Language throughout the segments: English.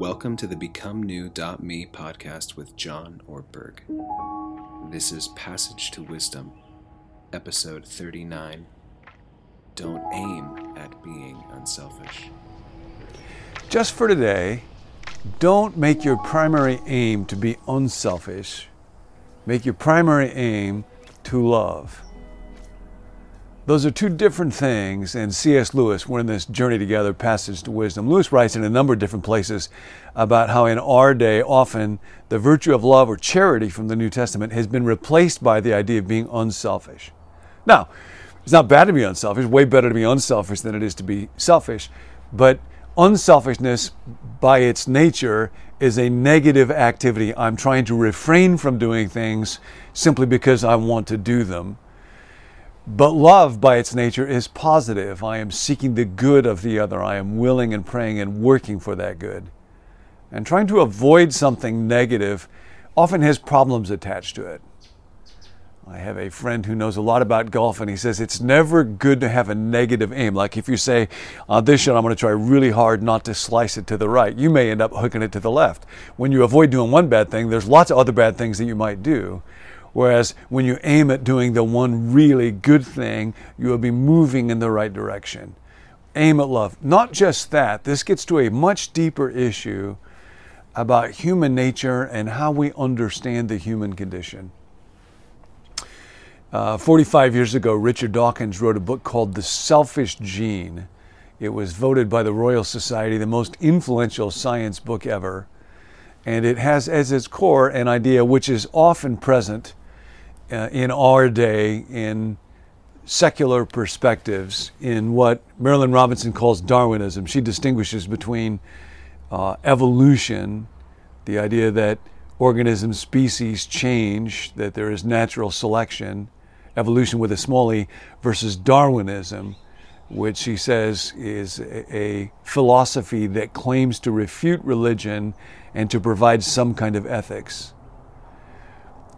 Welcome to the Become New.me podcast with John Ortberg. This is Passage to Wisdom, episode 39. Don't aim at being unselfish. Just for today, don't make your primary aim to be unselfish. Make your primary aim to love. Those are two different things, and C.S. Lewis, we're in this journey together, Passage to Wisdom. Lewis writes in a number of different places about how in our day, often the virtue of love or charity from the New Testament has been replaced by the idea of being unselfish. Now, it's not bad to be unselfish, way better to be unselfish than it is to be selfish, but unselfishness by its nature is a negative activity. I'm trying to refrain from doing things simply because I want to do them. But love, by its nature, is positive. I am seeking the good of the other. I am willing and praying and working for that good. And trying to avoid something negative often has problems attached to it. I have a friend who knows a lot about golf, and he says it's never good to have a negative aim. Like if you say, on this shot, I'm going to try really hard not to slice it to the right, you may end up hooking it to the left. When you avoid doing one bad thing, there's lots of other bad things that you might do. Whereas when you aim at doing the one really good thing, you will be moving in the right direction. Aim at love. Not just that, this gets to a much deeper issue about human nature and how we understand the human condition. Uh, 45 years ago, Richard Dawkins wrote a book called The Selfish Gene. It was voted by the Royal Society the most influential science book ever. And it has as its core an idea which is often present uh, in our day in secular perspectives in what Marilynne Robinson calls Darwinism. She distinguishes between uh, evolution, the idea that organisms, species change, that there is natural selection, evolution with a small e, versus Darwinism, which she says is a, a philosophy that claims to refute religion and to provide some kind of ethics.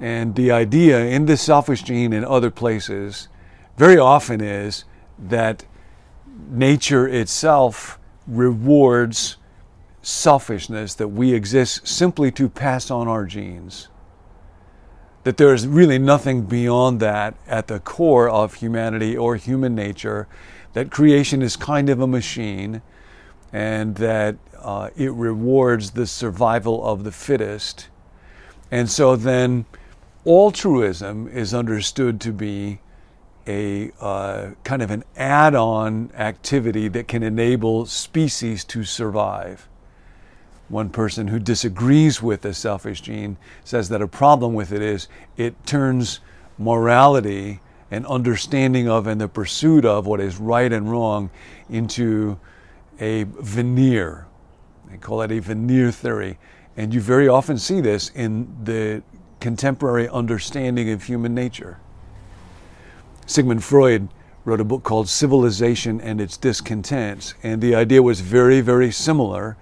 And the idea in the selfish gene and other places very often is that nature itself rewards selfishness, that we exist simply to pass on our genes. That there is really nothing beyond that at the core of humanity or human nature, that creation is kind of a machine, and that uh, it rewards the survival of the fittest. And so then altruism is understood to be a uh, kind of an add on activity that can enable species to survive. One person who disagrees with the selfish gene says that a problem with it is it turns morality and understanding of and the pursuit of what is right and wrong into a veneer. They call it a veneer theory. And you very often see this in the contemporary understanding of human nature. Sigmund Freud wrote a book called Civilization and Its Discontents, and the idea was very, very similar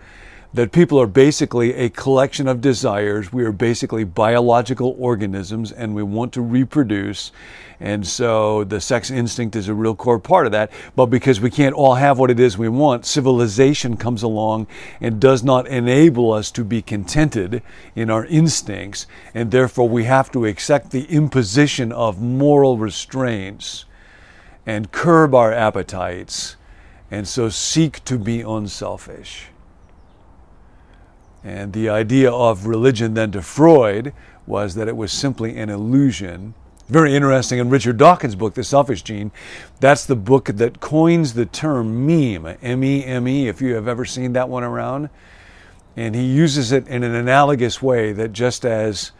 that people are basically a collection of desires. We are basically biological organisms and we want to reproduce. And so the sex instinct is a real core part of that. But because we can't all have what it is we want, civilization comes along and does not enable us to be contented in our instincts. And therefore we have to accept the imposition of moral restraints and curb our appetites. And so seek to be unselfish. And the idea of religion then to Freud was that it was simply an illusion. Very interesting. In Richard Dawkins' book, The Selfish Gene, that's the book that coins the term meme, M E M E, if you have ever seen that one around. And he uses it in an analogous way that just as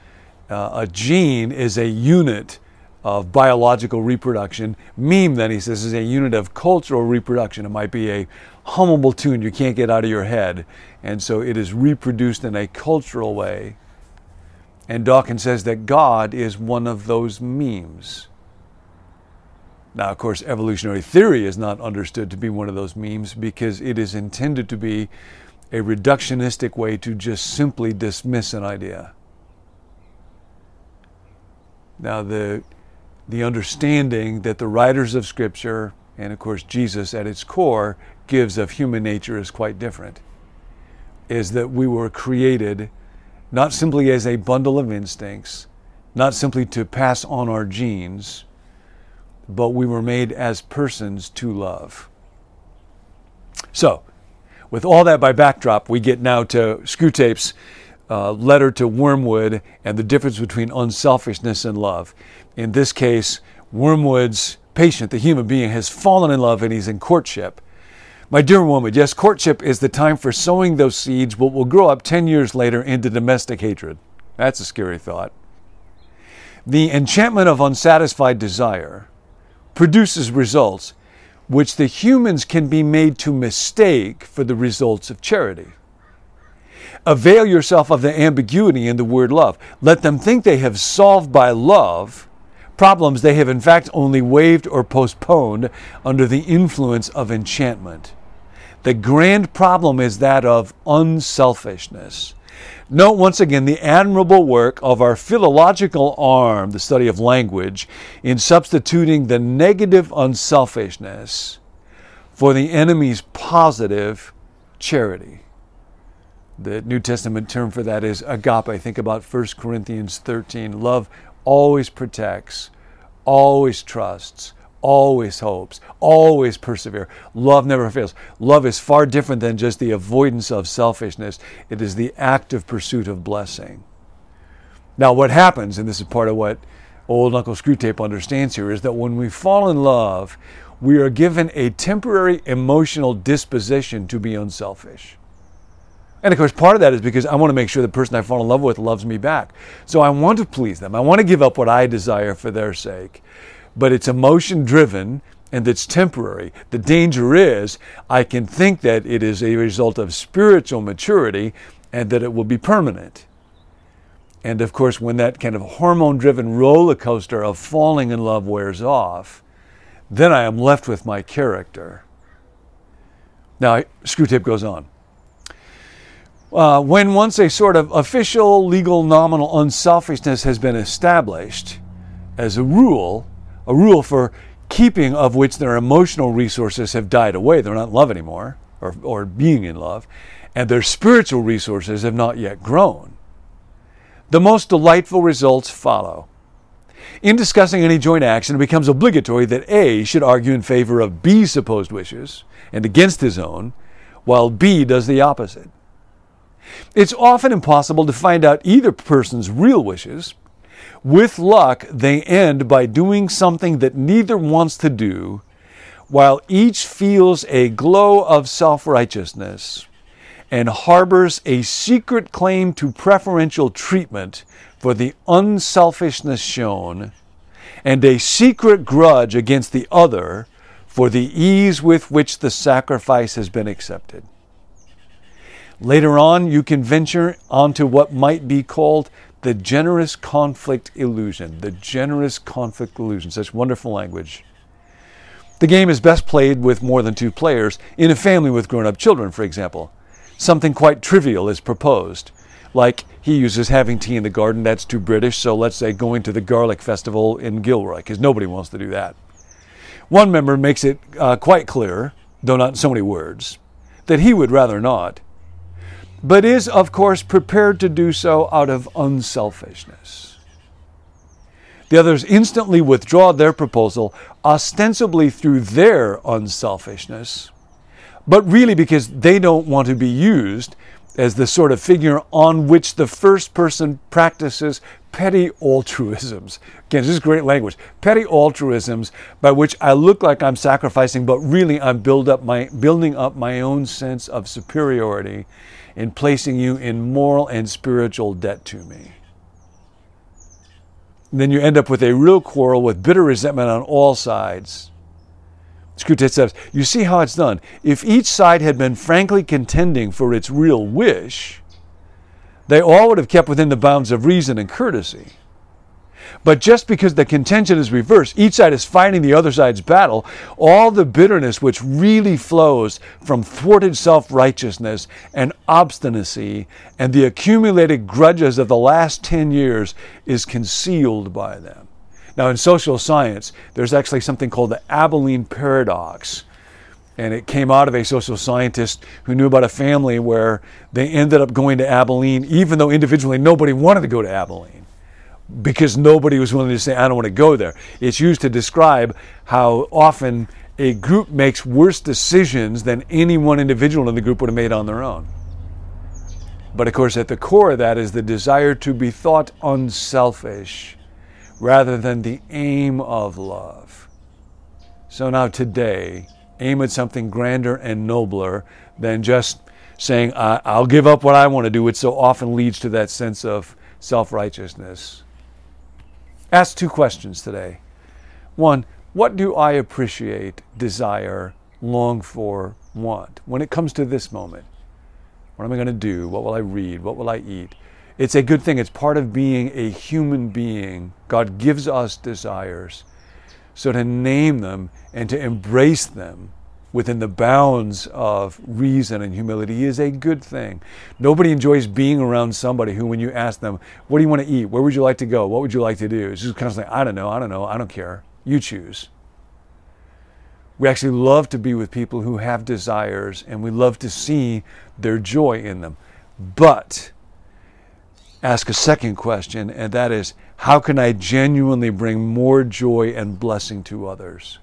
uh, a gene is a unit of biological reproduction. Meme, then, he says, is a unit of cultural reproduction. It might be a hummable tune you can't get out of your head. And so it is reproduced in a cultural way. And Dawkins says that God is one of those memes. Now, of course, evolutionary theory is not understood to be one of those memes because it is intended to be a reductionistic way to just simply dismiss an idea. Now, the the understanding that the writers of Scripture, and of course Jesus at its core, gives of human nature is quite different. is that we were created not simply as a bundle of instincts, not simply to pass on our genes, but we were made as persons to love. So, with all that by backdrop, we get now to Screwtape's uh, letter to Wormwood and the difference between unselfishness and love. In this case, Wormwood's patient, the human being, has fallen in love and he's in courtship. My dear woman, yes, courtship is the time for sowing those seeds, what will grow up 10 years later into domestic hatred. That's a scary thought. The enchantment of unsatisfied desire produces results which the humans can be made to mistake for the results of charity. Avail yourself of the ambiguity in the word love. Let them think they have solved by love problems they have in fact only waived or postponed under the influence of enchantment. The grand problem is that of unselfishness. Note once again the admirable work of our philological arm, the study of language, in substituting the negative unselfishness for the enemy's positive charity. The New Testament term for that is agape. Think about 1 Corinthians 13. Love always protects, always trusts, always hopes, always persevere. Love never fails. Love is far different than just the avoidance of selfishness, it is the active pursuit of blessing. Now, what happens, and this is part of what old Uncle Screwtape understands here, is that when we fall in love, we are given a temporary emotional disposition to be unselfish. And of course, part of that is because I want to make sure the person I fall in love with loves me back. So I want to please them. I want to give up what I desire for their sake but it's emotion driven and it's temporary. The danger is I can think that it is a result of spiritual maturity and that it will be permanent. And of course, when that kind of hormone driven roller coaster of falling in love wears off, then I am left with my character. Now, Screwtape goes on. Uh, when once a sort of official, legal, nominal unselfishness has been established, as a rule, a rule for keeping of which their emotional resources have died away. They're not in love anymore, or, or being in love, and their spiritual resources have not yet grown. The most delightful results follow. In discussing any joint action, it becomes obligatory that A should argue in favor of B's supposed wishes and against his own, while B does the opposite. It's often impossible to find out either person's real wishes with luck, they end by doing something that neither wants to do, while each feels a glow of self righteousness and harbors a secret claim to preferential treatment for the unselfishness shown, and a secret grudge against the other for the ease with which the sacrifice has been accepted. Later on, you can venture onto what might be called the generous conflict illusion. The generous conflict illusion. Such wonderful language. The game is best played with more than two players, in a family with grown up children, for example. Something quite trivial is proposed, like he uses having tea in the garden, that's too British, so let's say going to the garlic festival in Gilroy, because nobody wants to do that. One member makes it uh, quite clear, though not in so many words, that he would rather not but is, of course, prepared to do so out of unselfishness. The others instantly withdraw their proposal, ostensibly through their unselfishness, but really because they don't want to be used as the sort of figure on which the first person practices petty altruisms. Again, this is great language. Petty altruisms by which I look like I'm sacrificing, but really I'm build up my, building up my own sense of superiority in placing you in moral and spiritual debt to me. And then you end up with a real quarrel with bitter resentment on all sides. Screwtape says, You see how it's done. If each side had been frankly contending for its real wish, they all would have kept within the bounds of reason and courtesy. But just because the contention is reversed, each side is fighting the other side's battle, all the bitterness which really flows from thwarted self righteousness and obstinacy and the accumulated grudges of the last 10 years is concealed by them. Now, in social science, there's actually something called the Abilene paradox. And it came out of a social scientist who knew about a family where they ended up going to Abilene, even though individually nobody wanted to go to Abilene because nobody was willing to say, I don't want to go there. It's used to describe how often a group makes worse decisions than any one individual in the group would have made on their own. But of course, at the core of that is the desire to be thought unselfish rather than the aim of love. So now today, aim at something grander and nobler than just saying, I'll give up what I want to do, which so often leads to that sense of self righteousness. Ask two questions today. One, what do I appreciate, desire, long for, want when it comes to this moment? What am I going to do? What will I read? What will I eat? It's a good thing. It's part of being a human being. God gives us desires. So to name them and to embrace them within the bounds of reason and humility is a good thing. Nobody enjoys being around somebody who, when you ask them, What do you want to eat? Where would you like to go? What would you like to do? It's just kind of like, I don't know, I don't know, I don't care. You choose. We actually love to be with people who have desires and we love to see their joy in them. But ask a second question, and that is how can I genuinely bring more joy and blessing to others?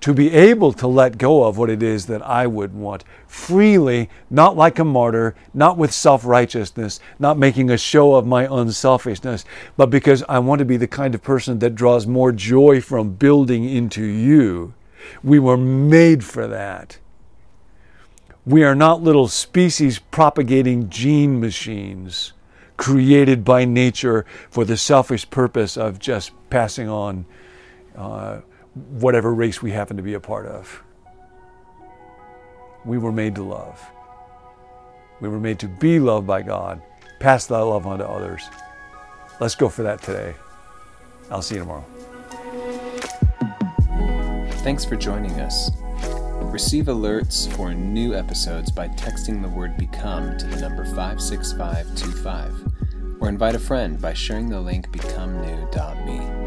To be able to let go of what it is that I would want freely, not like a martyr, not with self righteousness, not making a show of my unselfishness, but because I want to be the kind of person that draws more joy from building into you. We were made for that. We are not little species propagating gene machines created by nature for the selfish purpose of just passing on uh, whatever race we happen to be a part of. We were made to love. We were made to be loved by God, pass that love on to others. Let's go for that today. I'll see you tomorrow. Thanks for joining us. Receive alerts for new episodes by texting the word become to the number 56525 or invite a friend by sharing the link becomenew.me.